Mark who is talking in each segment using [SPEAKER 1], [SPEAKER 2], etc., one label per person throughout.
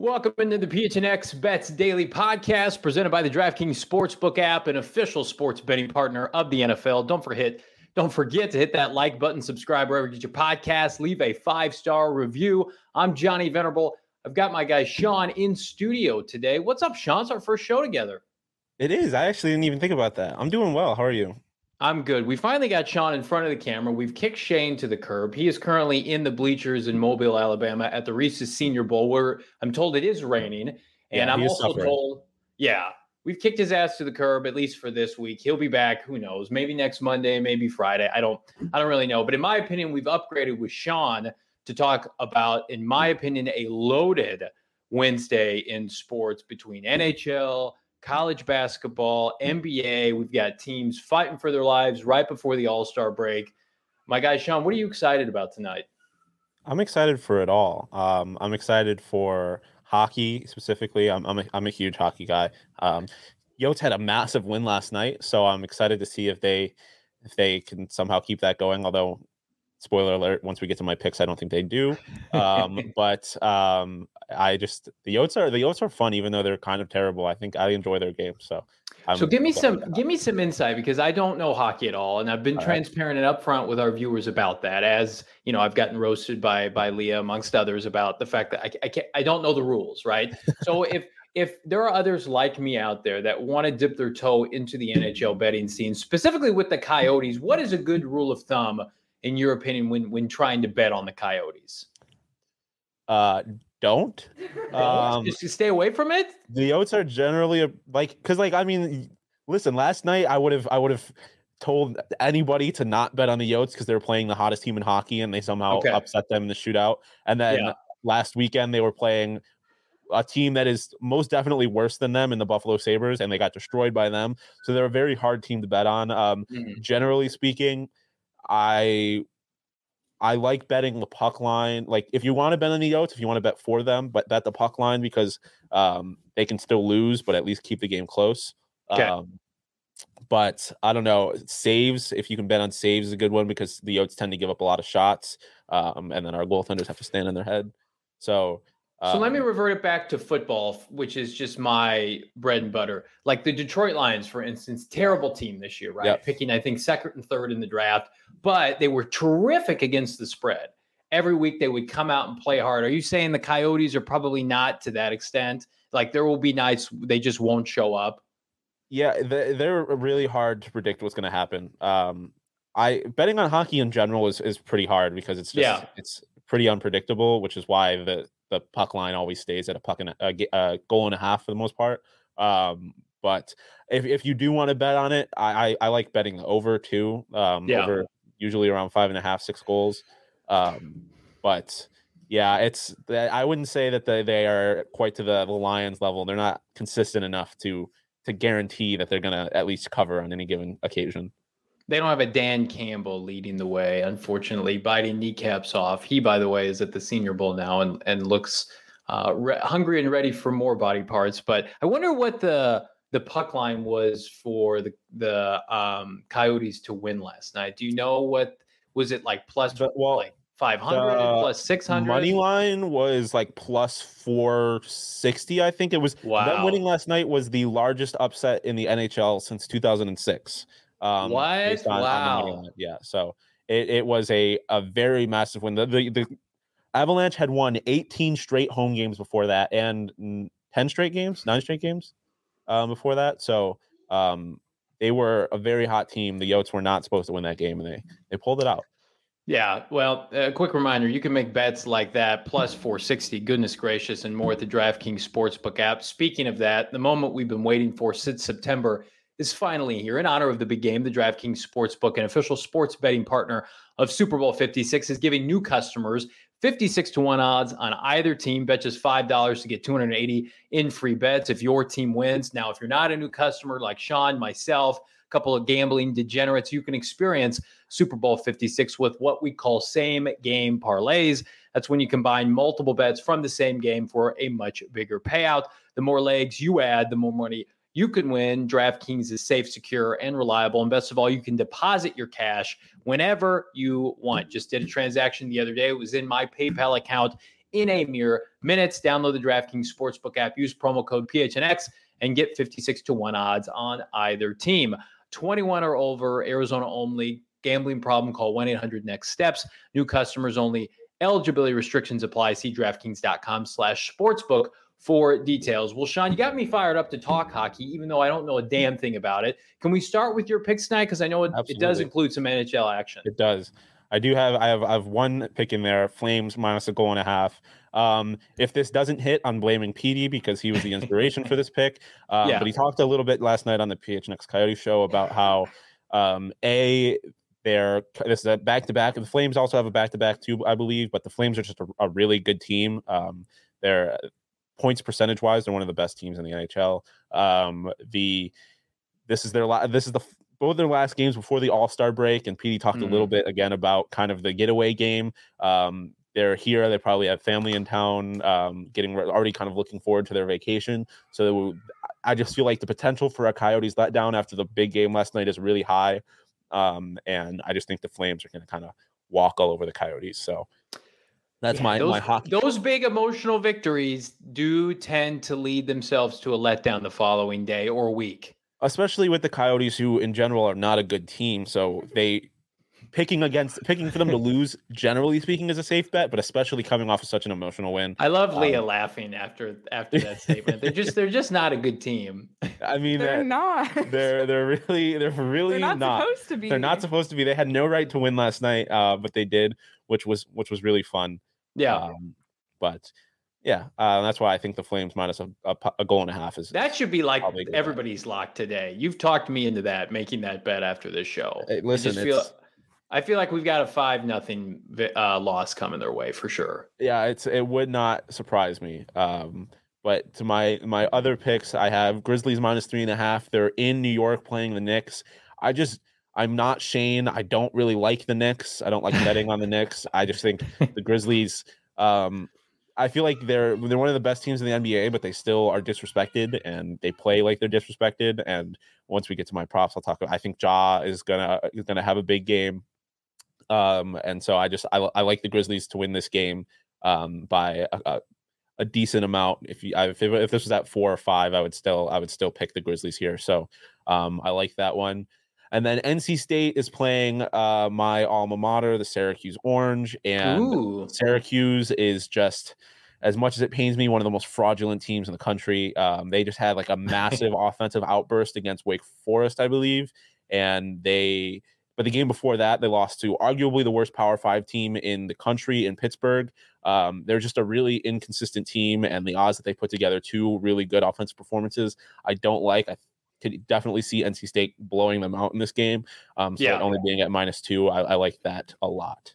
[SPEAKER 1] Welcome into the PHNX Bets Daily Podcast, presented by the DraftKings Sportsbook app, an official sports betting partner of the NFL. Don't forget, don't forget to hit that like button, subscribe wherever you get your podcast, leave a five star review. I'm Johnny Venerable. I've got my guy Shawn in studio today. What's up, Shawn? It's our first show together.
[SPEAKER 2] It is. I actually didn't even think about that. I'm doing well. How are you?
[SPEAKER 1] I'm good. We finally got Shawn in front of the camera. We've kicked Shane to the curb. He is currently in the bleachers in Mobile, Alabama at the Reese's Senior Bowl, where I'm told it is raining. And
[SPEAKER 2] Yeah,
[SPEAKER 1] I'm also
[SPEAKER 2] suffering.
[SPEAKER 1] told, yeah, we've kicked his ass to the curb at least for this week. He'll be back. Who knows? Maybe next Monday, maybe Friday. I don't, I don't really know. But in my opinion, we've upgraded with Shawn to talk about, in my opinion, a loaded Wednesday in sports between NHL, college basketball, NBA. We've got teams fighting for their lives right before the All Star break. My guy Shawn, what are you excited about tonight?
[SPEAKER 2] I'm excited for it all. Um, I'm excited for hockey specifically. I'm I'm a, I'm a huge hockey guy. Um, Yotes had a massive win last night, so I'm excited to see if they if they can somehow keep that going. Although, spoiler alert, once we get to my picks, I don't think they do. Um, but um, I just the Yotes are the Yotes are fun, even though they're kind of terrible. I think I enjoy their game. So, I'm
[SPEAKER 1] so give me some give me some insight because I don't know hockey at all, and I've been
[SPEAKER 2] All right.
[SPEAKER 1] transparent and upfront with our viewers about that. As you know, I've gotten roasted by by Leah amongst others about the fact that I I, can't, I don't know the rules, right? so if if there are others like me out there that want to dip their toe into the NHL betting scene, specifically with the Coyotes, what is a good rule of thumb in your opinion when when trying to bet on the Coyotes?
[SPEAKER 2] Uh, don't. Um,
[SPEAKER 1] Just stay away from it.
[SPEAKER 2] the Yotes are generally a, like because like i mean listen last night i would have i would have told anybody to not bet on the yotes because they were playing the hottest team in hockey and they somehow
[SPEAKER 1] Okay.
[SPEAKER 2] upset them in the shootout and then
[SPEAKER 1] Yeah.
[SPEAKER 2] last weekend they were playing a team that is most definitely worse than them in the buffalo sabres and they got destroyed by them so they're a very hard team to bet on um
[SPEAKER 1] Mhm.
[SPEAKER 2] generally speaking i I like betting the puck line. Like if you want to bet on the Yotes, if you want to bet for them, but bet the puck line because um, they can still lose, but at least keep the game close.
[SPEAKER 1] Okay.
[SPEAKER 2] Um, but I don't know. Saves, if you can bet on saves, is a good one because the Yotes tend to give up a lot of shots, um, and then our goaltenders have to stand on their head. So,
[SPEAKER 1] So let me
[SPEAKER 2] um,
[SPEAKER 1] revert it back to football, which is just my bread and butter. Like the Detroit Lions, for instance, terrible team this year, right?
[SPEAKER 2] Yep.
[SPEAKER 1] Picking, I think, second and third in the draft, but they were terrific against the spread. Every week they would come out and play hard. Are you saying the Coyotes are probably not to that extent? Like there will be nights they just won't show up.
[SPEAKER 2] Yeah, they- they're really hard to predict what's going to happen. Um, I betting on hockey in general is is pretty hard because it's just
[SPEAKER 1] Yeah.
[SPEAKER 2] it's pretty unpredictable, which is why the the puck line always stays at a puck and a, a goal and a half for the most part. Um, but if if you do want to bet on it, I I, I like betting the over too. Um,
[SPEAKER 1] Yeah.
[SPEAKER 2] over usually around five and a half, six goals. Um, but yeah, it's I wouldn't say that they, they are quite to the, the Lions level. They're not consistent enough to to guarantee that they're gonna at least cover on any given occasion.
[SPEAKER 1] They don't have a Dan Campbell leading the way, unfortunately, biting kneecaps off. He, by the way, is at the Senior Bowl now and and looks uh, re- hungry and ready for more body parts. But I wonder what the the puck line was for the the um, Coyotes to win last night. Do you know what was it like? Plus,
[SPEAKER 2] well,
[SPEAKER 1] like five hundred plus six hundred.
[SPEAKER 2] Money line was like plus four sixty. I think it was.
[SPEAKER 1] Wow.
[SPEAKER 2] winning last night was the largest upset in the NHL since two thousand and six. Um,
[SPEAKER 1] What?
[SPEAKER 2] on- on
[SPEAKER 1] Wow.
[SPEAKER 2] line. Yeah. So it, it was a a very massive win. The, the the Avalanche had won eighteen straight home games before that, and mm, ten straight games, nine straight games um, before that. So um, they were a very hot team. The Yotes were not supposed to win that game, and they they pulled it out.
[SPEAKER 1] Yeah, well, a quick reminder you can make bets like that plus 460, goodness gracious, and more at the DraftKings Sportsbook app. Speaking of that, the moment we've been waiting for since September is finally here. In honor of the big game, the DraftKings Sportsbook, an official sports betting partner of Super Bowl 56, is giving new customers 56 to 1 odds on either team. Bet just $5 to get 280 in free bets if your team wins. Now, if you're not a new customer like Shawn, myself, a couple of gambling degenerates, you can experience Super Bowl 56 with what we call same game parlays. That's when you combine multiple bets from the same game for a much bigger payout. The more legs you add, the more money you can win. DraftKings is safe, secure, and reliable. And best of all, you can deposit your cash whenever you want. Just did a transaction the other day. It was in my PayPal account in a mere minutes. Download the DraftKings Sportsbook app, use promo code PHNX, and get 56 to 1 odds on either team. 21 or over, Arizona only. Gambling problem, call 1 800 Next Steps. New customers only. Eligibility restrictions apply. See DraftKings.com slash sportsbook for details. Well, Shawn, you got me fired up to talk hockey, even though I don't know a damn thing about it. Can we start with your picks tonight? Because I know it, it, does include some NHL action.
[SPEAKER 2] It does. I do have I have I have one pick in there, Flames minus a goal and a half. Um, if this doesn't hit, I'm blaming PD because he was the inspiration for this pick. Um, yeah. But he talked a little bit last night on the PHNX Coyote show about how um, a they're this is a back to back. The Flames also have a back to back too, I believe. But the Flames are just a, a really good team. Um, they're points percentage wise, they're one of the best teams in the NHL. Um, the this is their la- this is the both their last games before the All Star break, and PD talked mm-hmm. a little mm-hmm. bit again about kind of the getaway game. Um, they're here. They probably have family in town, um, getting already kind of looking forward to their vacation. So I just feel like the potential for a Coyotes letdown after the big game last night is really high, um, and I just think the Flames are going to kind of walk all over the Coyotes. So that's yeah, my
[SPEAKER 1] those,
[SPEAKER 2] my hockey.
[SPEAKER 1] Those big emotional victories do tend to lead themselves to a letdown the following day or week.
[SPEAKER 2] Especially with the Coyotes, who in general are not a good team, so they picking against picking for them to lose, generally speaking, is a safe bet, but especially coming off of such an emotional win.
[SPEAKER 1] I love Leah um, laughing after after that statement. they're just they're just not a good team.
[SPEAKER 2] I mean,
[SPEAKER 3] they're not.
[SPEAKER 2] They're they're really they're really
[SPEAKER 3] they're not,
[SPEAKER 2] not,
[SPEAKER 3] supposed to be.
[SPEAKER 2] They're not supposed to be. They had no right to win last night, uh, but they did, which was which was really fun.
[SPEAKER 1] Yeah. Um,
[SPEAKER 2] but yeah, uh, that's why I think the Flames minus a, a, a goal and a half is
[SPEAKER 1] that should be like everybody's lock today. You've talked me into that, making that bet after this show.
[SPEAKER 2] Hey, listen,
[SPEAKER 1] I feel, I feel like we've got a five nothing uh, loss coming their way for sure.
[SPEAKER 2] Yeah, it's it would not surprise me. Um, but to my my other picks, I have Grizzlies minus three and a half. They're in New York playing the Knicks. I just I'm not Shane. I don't really like the Knicks. I don't like betting on the Knicks. I just think the Grizzlies. Um, I feel like they're they're one of the best teams in the NBA, but they still are disrespected and they play like they're disrespected. And once we get to my props, I'll talk. About, I think Ja is gonna is gonna have a big game. Um, and so I just I, I like the Grizzlies to win this game um, by a, a, a decent amount. If you if, if this was at four or five, I would still I would still pick the Grizzlies here. So um, I like that one. And then NC State is playing uh, my alma mater, the Syracuse Orange, and Ooh. Syracuse is just as much as it pains me, one of the most fraudulent teams in the country. Um, they just had like a massive offensive outburst against Wake Forest, I believe, and they. But the game before that, they lost to arguably the worst Power Five team in the country in Pittsburgh. Um, they're just a really inconsistent team, and the odds that they put together two really good offensive performances, I don't like. I could definitely see NC State blowing them out in this game. Um, so yeah. only being at minus two, I, I, like that a lot.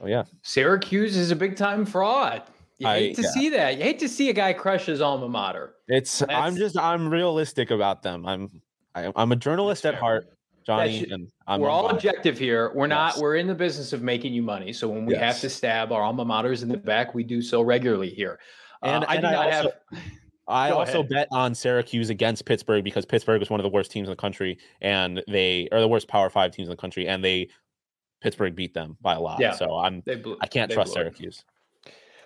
[SPEAKER 2] Oh yeah,
[SPEAKER 1] Syracuse is a big time fraud. You hate I, to yeah. see that. You hate to see a guy crush his alma mater.
[SPEAKER 2] It's. That's, I'm just. I'm realistic about them. I'm. I, am i am a journalist at heart. Johnny, should, and
[SPEAKER 1] we're all objective here. We're not. We're in the business of making you money. So when we yes. have to stab our alma maters in the back, we do so regularly here.
[SPEAKER 2] And uh, I do not also, have. I Go also ahead. bet on Syracuse against Pittsburgh because Pittsburgh is one of the worst teams in the country, and they are the worst Power Five teams in the country, and they Pittsburgh beat them by a lot. Yeah, so I'm blew, I can't trust Syracuse.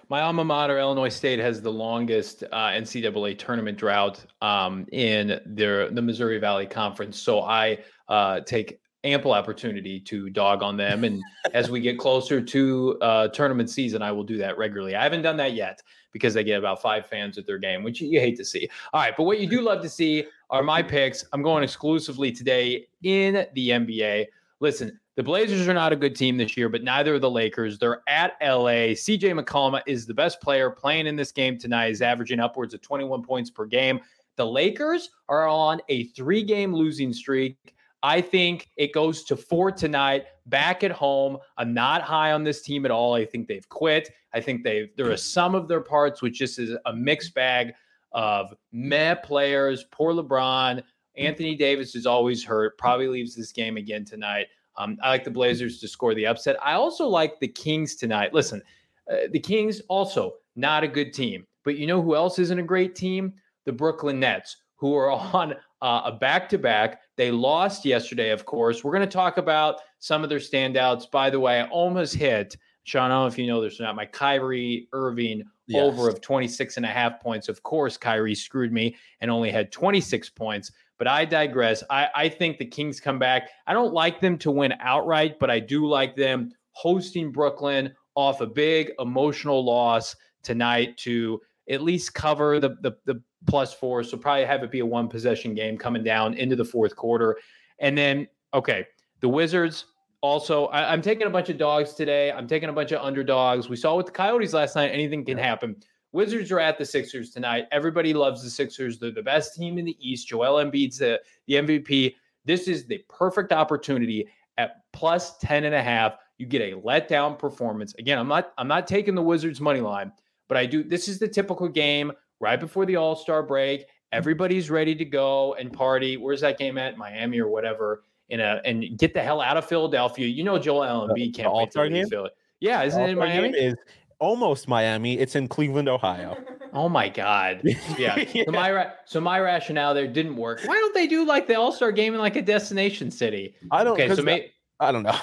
[SPEAKER 1] My alma mater, Illinois State, has the longest uh, NCAA tournament drought um, in their the Missouri Valley Conference. So I uh, take ample opportunity to dog on them. And as we get closer to uh, tournament season, I will do that regularly. I haven't done that yet because they get about five fans at their game, which you hate to see. All right, but what you do love to see are my picks. I'm going exclusively today in the NBA. Listen, the Blazers are not a good team this year, but neither are the Lakers. They're at LA. CJ McCollum is the best player playing in this game tonight. Is averaging upwards of 21 points per game. The Lakers are on a three game losing streak. I think it goes to four tonight, back at home. I'm not high on this team at all. I think they've quit. I think they've there are some of their parts which just is a mixed bag of meh players. Poor LeBron. Anthony Davis is always hurt. Probably leaves this game again tonight. Um, I like the Blazers to score the upset. I also like the Kings tonight. Listen, uh, the Kings also not a good team, but you know who else isn't a great team? The Brooklyn Nets, who are on uh, a back to back. They lost yesterday, of course. We're going to talk about some of their standouts. By the way, I almost hit Shawn, I don't know if you know this or not. My Kyrie Irving
[SPEAKER 2] Yes.
[SPEAKER 1] over of 26 and a half points. Of course, Kyrie screwed me and only had 26 points. But I digress. I, I think the Kings come back. I don't like them to win outright, but I do like them hosting Brooklyn off a big emotional loss tonight to at least cover the, the, the plus four. So probably have it be a one possession game coming down into the fourth quarter. And then, okay, the Wizards also, I, I'm taking a bunch of dogs today. I'm taking a bunch of underdogs. We saw with the Coyotes last night, anything can happen. Wizards are at the Sixers tonight. Everybody loves the Sixers. They're the best team in the East. Joel Embiid's the, the MVP. This is the perfect opportunity at plus 10 and a half. You get a letdown performance. Again, I'm not I'm not taking the Wizards money line, but I do this is the typical game right before the All-Star break. Everybody's ready to go and party. Where's that game at? Miami or whatever. In a and get the hell out of Philadelphia. You know Joel Embiid
[SPEAKER 2] The-
[SPEAKER 1] can't
[SPEAKER 2] the
[SPEAKER 1] wait to
[SPEAKER 2] All-Star
[SPEAKER 1] leave
[SPEAKER 2] game?
[SPEAKER 1] Philly. Yeah, isn't it in
[SPEAKER 2] All-Star game
[SPEAKER 1] Miami?
[SPEAKER 2] Is almost Miami. It's in Cleveland, Ohio.
[SPEAKER 1] Oh my God. Yeah.
[SPEAKER 2] Yeah.
[SPEAKER 1] So my ra- so my rationale there didn't work. Why don't they do like the All Star game in like a destination city?
[SPEAKER 2] I don't.
[SPEAKER 1] Okay,
[SPEAKER 2] 'cause
[SPEAKER 1] so may,
[SPEAKER 2] I don't know.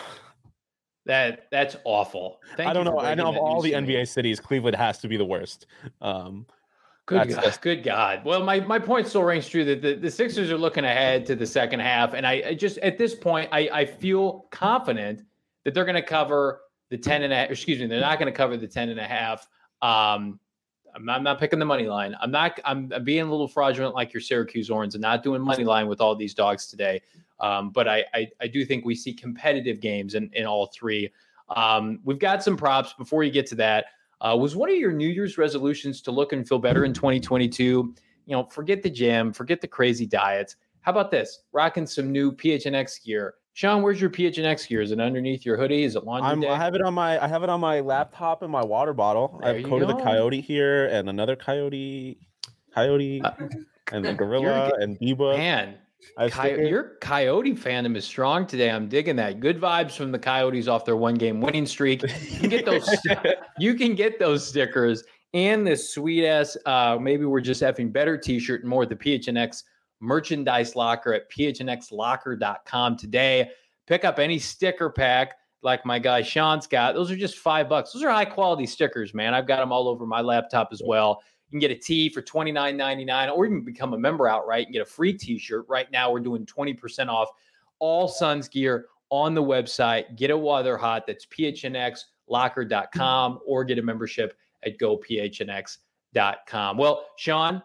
[SPEAKER 1] that that's awful. Thank
[SPEAKER 2] I don't
[SPEAKER 1] you
[SPEAKER 2] know. I know of all the. NBA cities, Cleveland has to be the worst. Um,
[SPEAKER 1] Good
[SPEAKER 2] That's
[SPEAKER 1] God.
[SPEAKER 2] just-
[SPEAKER 1] Good God. Well, my, my point still rings true that the, the Sixers are looking ahead to the second half. And I, I just, at this point, I, I feel confident that they're going to cover the 10 and a half, excuse me, they're not going to cover the 10 and a half. Um, I'm not, I'm not picking the money line. I'm not, I'm, I'm being a little fraudulent like your Syracuse Orange and not doing money line with all these dogs today. Um, but I, I, I do think we see competitive games in, in all three. Um, we've got some props before you get to that. Uh, was one of your New Year's resolutions to look and feel better in 2022? You know, forget the gym, forget the crazy diets. How about this? Rocking some new PHNX gear. Shawn, where's your PHNX gear? Is it underneath your hoodie? Is it laundry?
[SPEAKER 2] I have it on my I have it on my laptop and my water bottle.
[SPEAKER 1] There
[SPEAKER 2] I've
[SPEAKER 1] you
[SPEAKER 2] coded the coyote here and another coyote, coyote,
[SPEAKER 1] Uh,
[SPEAKER 2] and the gorilla and Biba.
[SPEAKER 1] Man,
[SPEAKER 2] I have
[SPEAKER 1] Coy- your Coyote fandom is strong today. I'm digging that. Good vibes from the Coyotes off their one game winning streak. You can get those. you can get those stickers and this sweet ass. Uh, maybe we're just having better T-shirt and more at the PHNX merchandise locker at phnxlocker.com today. Pick up any sticker pack like my guy Shawn's got. Those are just five bucks. Those are high quality stickers, man. I've got them all over my laptop as well. Can get a tee for $29.99 or even become a member outright and get a free t-shirt. Right now, we're doing 20% off all Suns gear on the website. Get it while they're hot. That's phnxlocker.com or get a membership at gophnx.com. Well, Shawn,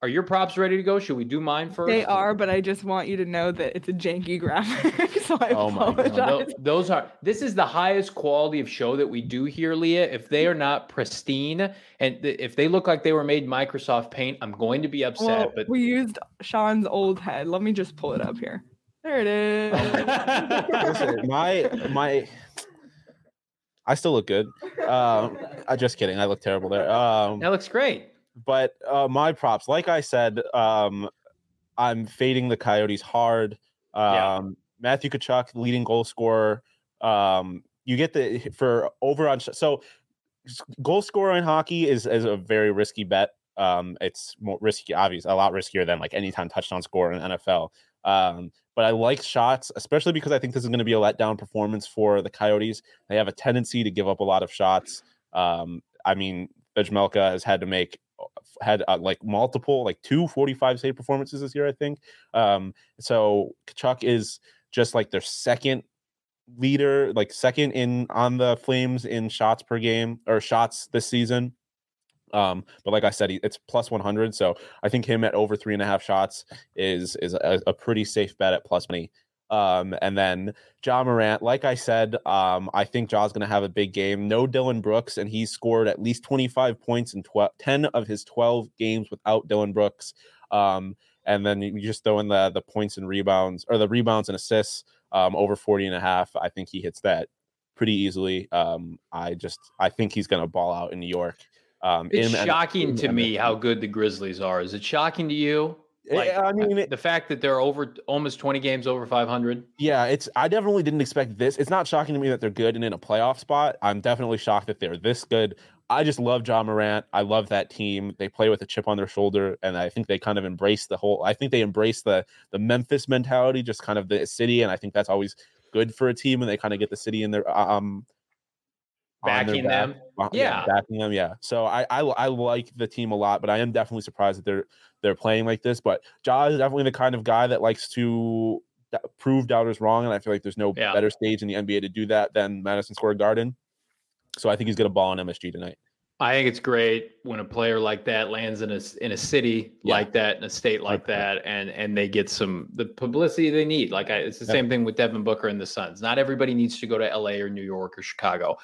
[SPEAKER 1] are your props ready to go? Should we do mine first?
[SPEAKER 3] They are, but I just want you to know that it's a janky graphic. so I
[SPEAKER 2] Oh my God.
[SPEAKER 1] No,
[SPEAKER 3] apologize.
[SPEAKER 1] tho- those are this is the highest quality of show that we do here, Leah. If they are not pristine and th- if they look like they were made Microsoft Paint, I'm going to be upset.
[SPEAKER 3] Well,
[SPEAKER 1] but
[SPEAKER 3] we used Shawn's old head. Let me just pull it up here. There it is.
[SPEAKER 2] Listen, my my I still look good. Um, I just kidding. I look terrible there. Um,
[SPEAKER 1] that looks great.
[SPEAKER 2] But uh, my props, like I said, um, I'm fading the Coyotes hard. Um,
[SPEAKER 1] Yeah.
[SPEAKER 2] Matthew Tkachuk, leading goal scorer. Um, you get the for over on so goal scorer in hockey is is a very risky bet. Um, it's more risky, obvious, a lot riskier than like any anytime touchdown score in NFL. Um, but I like shots, especially because I think this is going to be a letdown performance for the Coyotes. They have a tendency to give up a lot of shots. Um, I mean, Vejmelka has had to make had uh, like multiple, like two 45 save performances this year, I think. Um, so Tkachuk is just like their second leader, like second in on the Flames in shots per game or shots this season. Um, but like I said, it's plus 100. So I think him at over three and a half shots is is a, a pretty safe bet at plus money. Um, and then Ja Morant, like I said, um, I think Ja's going to have a big game. No Dillon Brooks, and he's scored at least 25 points in 12, 10 of his 12 games without Dillon Brooks. Um, and then you just throw in the the points and rebounds or the rebounds and assists um, over 40 and a half. I think he hits that pretty easily. Um, I just I think he's going to ball out in New York. Um,
[SPEAKER 1] It's
[SPEAKER 2] and-
[SPEAKER 1] shocking
[SPEAKER 2] in
[SPEAKER 1] to
[SPEAKER 2] and-
[SPEAKER 1] me how good the Grizzlies are. Is it shocking to you? Like,
[SPEAKER 2] I mean, it-
[SPEAKER 1] the fact that they're over almost 20 games over 500.
[SPEAKER 2] Yeah, it's I definitely didn't expect this. It's not shocking to me that they're good and in a playoff spot. I'm definitely shocked that they're this good. I just love Ja Morant. I love that team. They play with a chip on their shoulder, and I think they kind of embrace the whole. I think they embrace the the Memphis mentality, just kind of the city, and I think that's always good for a team when they kind of get the city in their um
[SPEAKER 1] backing them.
[SPEAKER 2] Uh, back,
[SPEAKER 1] yeah.
[SPEAKER 2] backing them. Yeah. So I, I I like the team a lot, but I am definitely surprised that they're they're playing like this. But Ja is definitely the kind of guy that likes to prove doubters wrong, and I feel like there's no
[SPEAKER 1] Yeah.
[SPEAKER 2] better stage in the NBA to do that than Madison Square Garden. So I think he's gonna ball on MSG tonight.
[SPEAKER 1] I think it's great when a player like that lands in a in a city
[SPEAKER 2] Yeah.
[SPEAKER 1] like that, in a state like
[SPEAKER 2] 100%.
[SPEAKER 1] that, and and they get some the publicity they need. Like I, it's the
[SPEAKER 2] Yeah.
[SPEAKER 1] same thing with Devin Booker and the Suns. Not everybody needs to go to L.A. or New York or Chicago.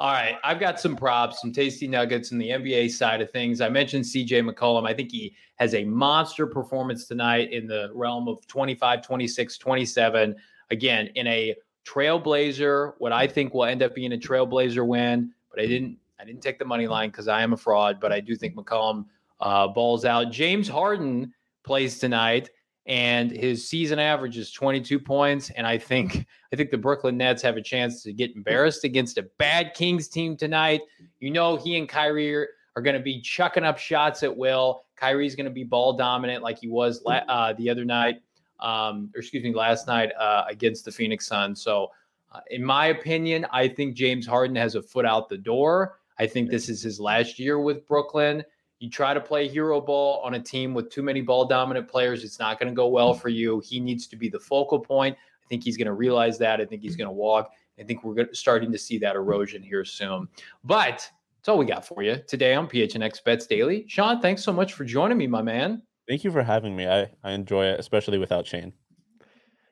[SPEAKER 1] All right, I've got some props, some tasty nuggets in the NBA side of things. I mentioned CJ McCollum. I think he has a monster performance tonight in the realm of 25, 26, 27. Again, in a trailblazer, what I think will end up being a trailblazer win, but I didn't I didn't take the money line because I am a fraud, but I do think McCollum uh, balls out. James Harden plays tonight, and his season average is 22 points. And I think I think the Brooklyn Nets have a chance to get embarrassed against a bad Kings team tonight. You know, he and Kyrie are, are going to be chucking up shots at will. Kyrie's going to be ball dominant like he was la- uh, the other night, um, or excuse me, last night uh, against the Phoenix Suns. So, uh, in my opinion, I think James Harden has a foot out the door. I think this is his last year with Brooklyn. You try to play hero ball on a team with too many ball dominant players, it's not going to go well for you. He needs to be the focal point. I think he's going to realize that. I think he's going to walk. I think we're starting to see that erosion here soon. But that's all we got for you today on PHNX Bets Daily. Shawn, thanks so much for joining me, my man.
[SPEAKER 2] Thank you for having me. I, I enjoy it, especially without Shane.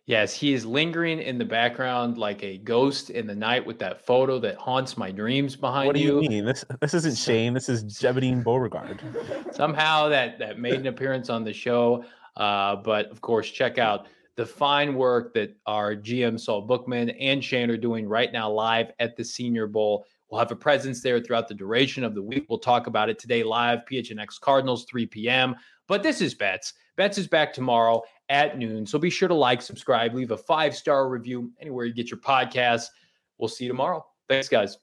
[SPEAKER 1] Yes, he is lingering in the background like a ghost in the night with that photo that haunts my dreams behind
[SPEAKER 2] What do you mean? This this isn't Shane. This is Jebedine Beauregard.
[SPEAKER 1] somehow that that made an appearance on the show. Uh, but of course, check out the fine work that our GM Saul Bookman and Shane are doing right now live at the Senior Bowl. We'll have a presence there throughout the duration of the week. We'll talk about it today live, PHNX Cardinals, 3 p.m. But this is Bets. Bets is back tomorrow at noon. So be sure to like, subscribe, leave a five star review anywhere you get your podcasts. We'll see you tomorrow. Thanks, guys.